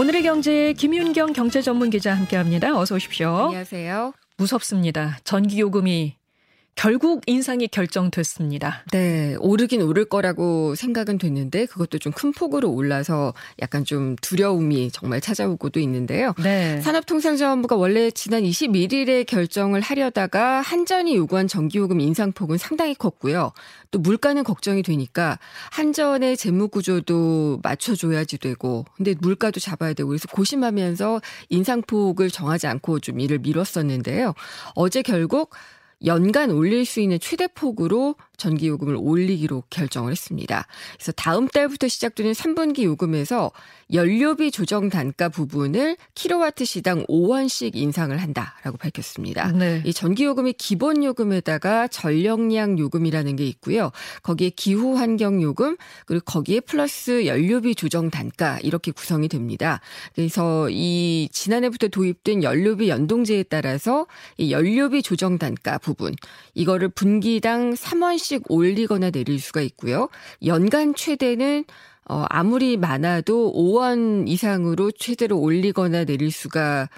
오늘의 경제 김윤경 경제 전문 기자 함께합니다. 어서 오십시오. 안녕하세요. 무섭습니다. 전기요금이 결국 인상이 결정됐습니다. 네, 오르긴 오를 거라고 생각은 됐는데 그것도 좀 큰 폭으로 올라서 약간 좀 두려움이 정말 찾아오고도 있는데요. 네. 산업통상자원부가 원래 지난 21일에 결정을 하려다가 한전이 요구한 전기요금 인상폭은 상당히 컸고요. 또 물가는 걱정이 되니까 한전의 재무 구조도 맞춰줘야지 되고, 근데 물가도 잡아야 되고 그래서 고심하면서 인상폭을 정하지 않고 좀 일을 미뤘었는데요. 어제 결국 연간 올릴 수 있는 최대 폭으로 전기 요금을 올리기로 결정을 했습니다. 그래서 다음 달부터 시작되는 3분기 요금에서 연료비 조정 단가 부분을 킬로와트 시당 5원씩 인상을 한다라고 밝혔습니다. 네. 이 전기 요금이 기본 요금에다가 전력량 요금이라는 게 있고요. 거기에 기후 환경 요금 그리고 거기에 플러스 연료비 조정 단가 이렇게 구성이 됩니다. 그래서 이 지난해부터 도입된 연료비 연동제에 따라서 이 연료비 조정 단가 부분 이거를 분기당 3원씩 올리거나 내릴 수가 있고요. 연간 최대는 어, 아무리 많아도 5원 이상으로 최대로 올리거나 내릴 수가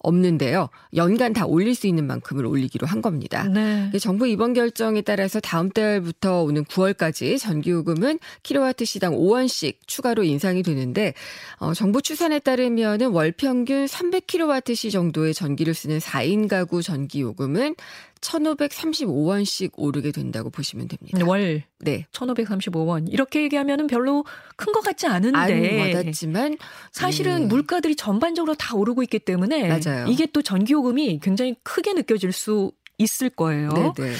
없는데요. 연간 다 올릴 수 있는 만큼을 올리기로 한 겁니다. 네. 정부 이번 결정에 따라서 다음 달부터 오는 9월까지 전기요금은 킬로와트 시당 5원씩 추가로 인상이 되는데 어, 정부 추산에 따르면은 월 평균 300킬로와트 시 정도의 전기를 쓰는 4인 가구 전기요금은 1,535원씩 오르게 된다고 보시면 됩니다. 월. 네. 1,535원. 이렇게 얘기하면은 별로 큰 것 같지 않은데. 안 와닿지만. 사실은 네. 물가들이 전반적으로 다 오르고 있기 때문에. 맞아요. 이게 또 전기 요금이 굉장히 크게 느껴질 수 있을 거예요. 네네. 네.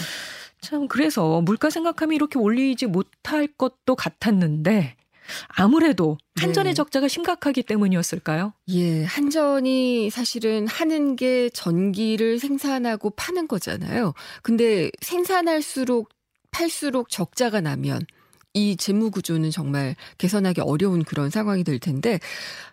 참, 그래서 물가 생각하면 이렇게 올리지 못할 것도 같았는데. 아무래도 한전의 네. 적자가 심각하기 때문이었을까요? 예, 한전이 사실은 하는 게 전기를 생산하고 파는 거잖아요. 근데 생산할수록 팔수록 적자가 나면 이 재무 구조는 정말 개선하기 어려운 그런 상황이 될 텐데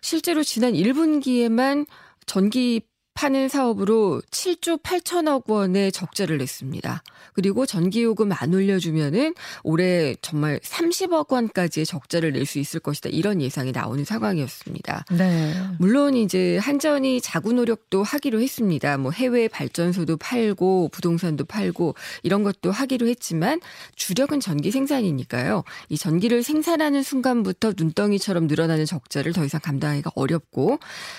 실제로 지난 1분기에만 전기 파는 사업으로 7조 8천억 원의 적자를 냈습니다. 그리고 전기요금 안 올려주면은 올해 정말 30억 원까지의 적자를 낼 수 있을 것이다. 이런 예상이 나오는 상황이었습니다. 네. 물론 이제 한전이 자구 노력도 하기로 했습니다. 뭐 해외 발전소도 팔고 부동산도 팔고 이런 것도 하기로 했지만 주력은 전기 생산이니까요. 이 전기를 생산하는 순간부터 눈덩이처럼 늘어나는 적자를 더 이상 감당하기가 어렵고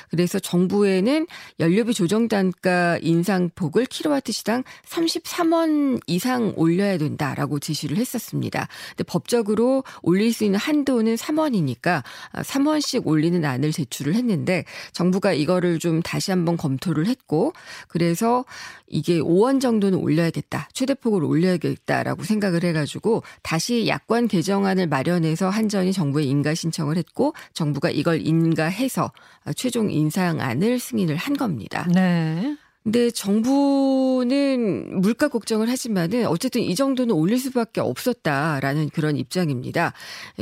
그래서 정부에는 연료 기업이 조정 단가 인상 폭을 킬로와트 시당 33원 이상 올려야 된다라고 지시를 했었습니다. 근데 법적으로 올릴 수 있는 한도는 3원이니까 3원씩 올리는 안을 제출을 했는데 정부가 이거를 좀 다시 한번 검토를 했고 그래서 이게 5원 정도는 올려야겠다. 최대폭을 올려야겠다라고 생각을 해 가지고 다시 약관 개정안을 마련해서 한전이 정부에 인가 신청을 했고 정부가 이걸 인가해서 최종 인상안을 승인을 한 겁니다. 네. 근데 정부는 물가 걱정을 하지만은 어쨌든 이 정도는 올릴 수밖에 없었다라는 그런 입장입니다.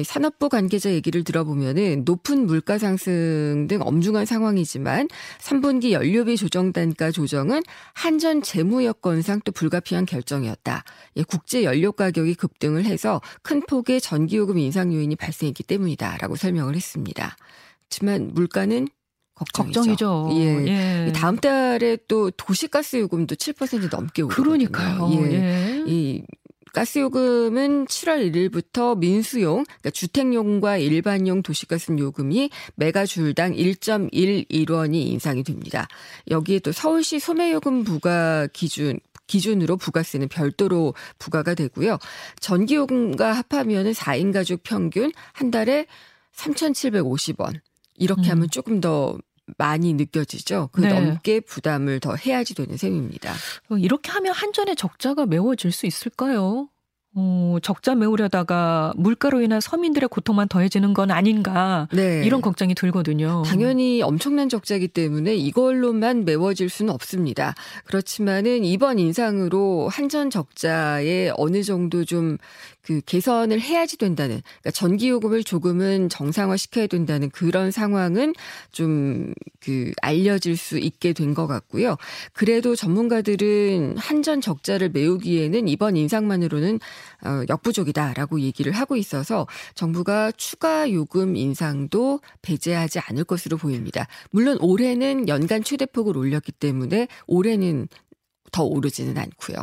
산업부 관계자 얘기를 들어보면은 높은 물가 상승 등 엄중한 상황이지만 3분기 연료비 조정 단가 조정은 한전 재무 여건상 또 불가피한 결정이었다. 예, 국제 연료 가격이 급등을 해서 큰 폭의 전기요금 인상 요인이 발생했기 때문이다라고 설명을 했습니다. 하지만 물가는 걱정이죠. 걱정이죠. 예. 예. 다음 달에 또 도시가스 요금도 7% 넘게 오르거든요. 그러니까요. 예. 예. 이 가스 요금은 7월 1일부터 민수용, 그러니까 주택용과 일반용 도시가스 요금이 메가줄당 1.11원이 인상이 됩니다. 여기에 또 서울시 소매요금 부과 기준 기준으로 부가세는 별도로 부과가 되고요. 전기요금과 합하면 4인 가족 평균 한 달에 3,750원. 이렇게 음. 하면 조금 더 많이 느껴지죠. 그 네. 넘게 부담을 더 해야지 되는 셈입니다. 어, 이렇게 하면 한전의 적자가 메워질 수 있을까요? 어, 적자 메우려다가 물가로 인한 서민들의 고통만 더해지는 건 아닌가 네. 이런 걱정이 들거든요. 당연히 엄청난 적자이기 때문에 이걸로만 메워질 수는 없습니다. 그렇지만은 이번 인상으로 한전 적자에 어느 정도 좀 그 개선을 해야지 된다는 그러니까 전기 요금을 조금은 정상화 시켜야 된다는 그런 상황은 좀 그 알려질 수 있게 된 것 같고요. 그래도 전문가들은 한전 적자를 메우기에는 이번 인상만으로는 어, 역부족이다라고 얘기를 하고 있어서 정부가 추가 요금 인상도 배제하지 않을 것으로 보입니다. 물론 올해는 연간 최대폭을 올렸기 때문에 올해는 더 오르지는 않고요.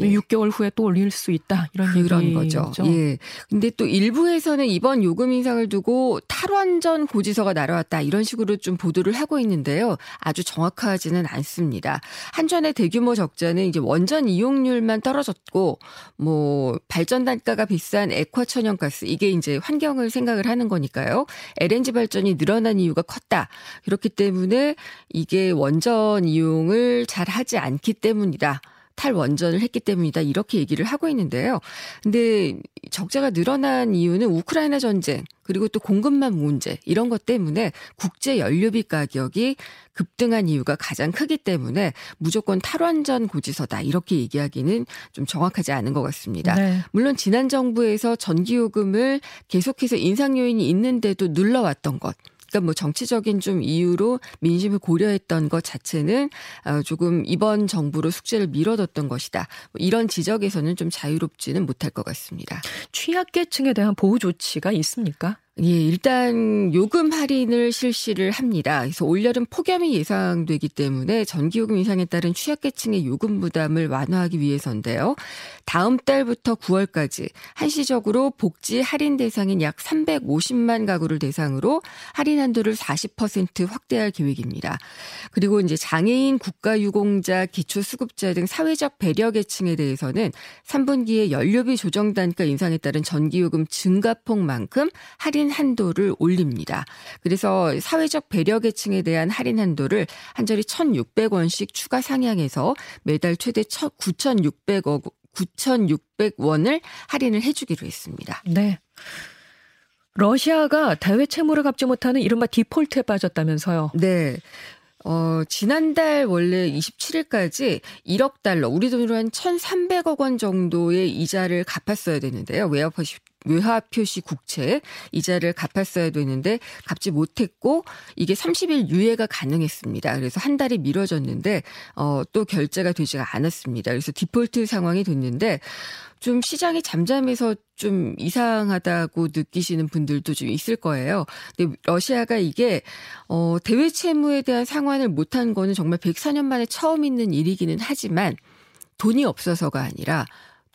예. 6개월 후에 또 올릴 수 있다 이런 그런 얘기죠. 거죠. 예. 근데 또 일부에서는 이번 요금 인상을 두고 탈원전 고지서가 날아왔다 이런 식으로 좀 보도를 하고 있는데요. 아주 정확하지는 않습니다. 한전의 대규모 적자는 이제 원전 이용률만 떨어졌고 뭐 발전 단가가 비싼 액화 천연가스 이게 이제 환경을 생각을 하는 거니까요. LNG 발전이 늘어난 이유가 컸다. 그렇기 때문에 이게 원전 이용을 잘 하지 않기 때문이다. 탈원전을 했기 때문이다. 이렇게 얘기를 하고 있는데요. 근데 적자가 늘어난 이유는 우크라이나 전쟁 그리고 또 공급망 문제 이런 것 때문에 국제 연료비 가격이 급등한 이유가 가장 크기 때문에 무조건 탈원전 고지서다 이렇게 얘기하기는 좀 정확하지 않은 것 같습니다. 네. 물론 지난 정부에서 전기요금을 계속해서 인상 요인이 있는데도 눌러왔던 것 그러니까 뭐 정치적인 좀 이유로 민심을 고려했던 것 자체는 어, 조금 이번 정부로 숙제를 미뤄뒀던 것이다. 뭐 이런 지적에서는 좀 자유롭지는 못할 것 같습니다. 취약계층에 대한 보호 조치가 있습니까? 예, 일단 요금 할인을 실시를 합니다. 그래서 올여름 폭염이 예상되기 때문에 전기요금 인상에 따른 취약계층의 요금 부담을 완화하기 위해서인데요. 다음 달부터 9월까지 한시적으로 복지 할인 대상인 약 350만 가구를 대상으로 할인 한도를 40% 확대할 계획입니다. 그리고 이제 장애인 국가유공자, 기초수급자 등 사회적 배려 계층에 대해서는 3분기에 연료비 조정 단가 인상에 따른 전기요금 증가폭만큼 할인 할인 한도를 올립니다. 그래서 사회적 배려 계층에 대한 할인 한도를 한절이 1,600원씩 추가 상향해서 매달 최대 9,600억 9,600원을 할인을 해주기로 했습니다. 네. 러시아가 대외 채무를 갚지 못하는 이른바 디폴트에 빠졌다면서요. 네. 어, 지난달 원래 27일까지 1억 달러, 우리 돈으로 한 1,300억 원 정도의 이자를 갚았어야 되는데요. 외화포시 외화 표시 국채 이자를 갚았어야 되는데 갚지 못했고 이게 30일 유예가 가능했습니다. 그래서 한 달이 미뤄졌는데 어, 또 결제가 되지가 않았습니다. 그래서 디폴트 상황이 됐는데 좀 시장이 잠잠해서 좀 이상하다고 느끼시는 분들도 좀 있을 거예요. 근데 러시아가 이게 어 대외 채무에 대한 상환을 못한 거는 정말 104년 만에 처음 있는 일이기는 하지만 돈이 없어서가 아니라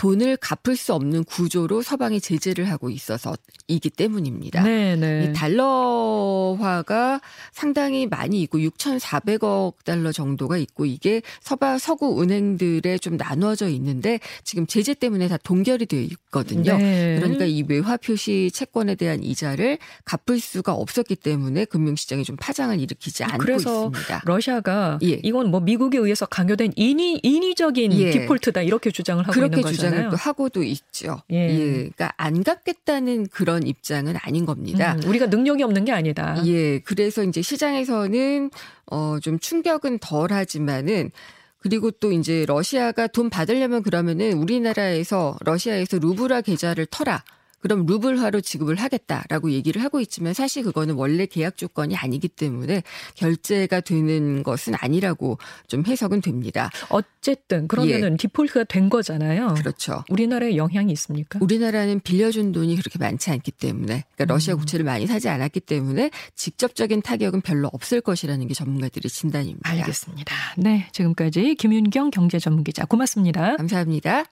돈을 갚을 수 없는 구조로 서방이 제재를 하고 있어서 이기 때문입니다. 네, 네. 이 달러화가 상당히 많이 있고 6,400억 달러 정도가 있고 이게 서방 서구 은행들에 좀 나누어져 있는데 지금 제재 때문에 다 동결이 되어 있거든요. 네. 그러니까 이 외화 표시 채권에 대한 이자를 갚을 수가 없었기 때문에 금융시장이 좀 파장을 일으키지 않고 그래서 있습니다. 러시아가 예. 이건 뭐 미국에 의해서 강요된 인위 인위적인 예. 디폴트다 이렇게 주장을 하고 있는 거잖아요. 주장을 또 하고도 있죠. 예. 예. 그러니까 안 갚겠다는 그런 입장은 아닌 겁니다. 음, 우리가 능력이 없는 게 아니다. 예. 그래서 이제 시장에서는 어 좀 충격은 덜 하지만은 그리고 또 이제 러시아가 돈 받으려면 그러면은 우리나라에서 러시아에서 루브라 계좌를 터라. 그럼 루블화로 지급을 하겠다라고 얘기를 하고 있지만 사실 그거는 원래 계약 조건이 아니기 때문에 결제가 되는 것은 아니라고 좀 해석은 됩니다. 어쨌든 그러면은 예. 디폴트가 된 거잖아요. 그렇죠. 우리나라에 영향이 있습니까? 우리나라는 빌려준 돈이 그렇게 많지 않기 때문에 그러니까 러시아 음. 국채를 많이 사지 않았기 때문에 직접적인 타격은 별로 없을 것이라는 게 전문가들의 진단입니다. 알겠습니다. 네, 지금까지 김윤경 경제전문기자 고맙습니다. 감사합니다.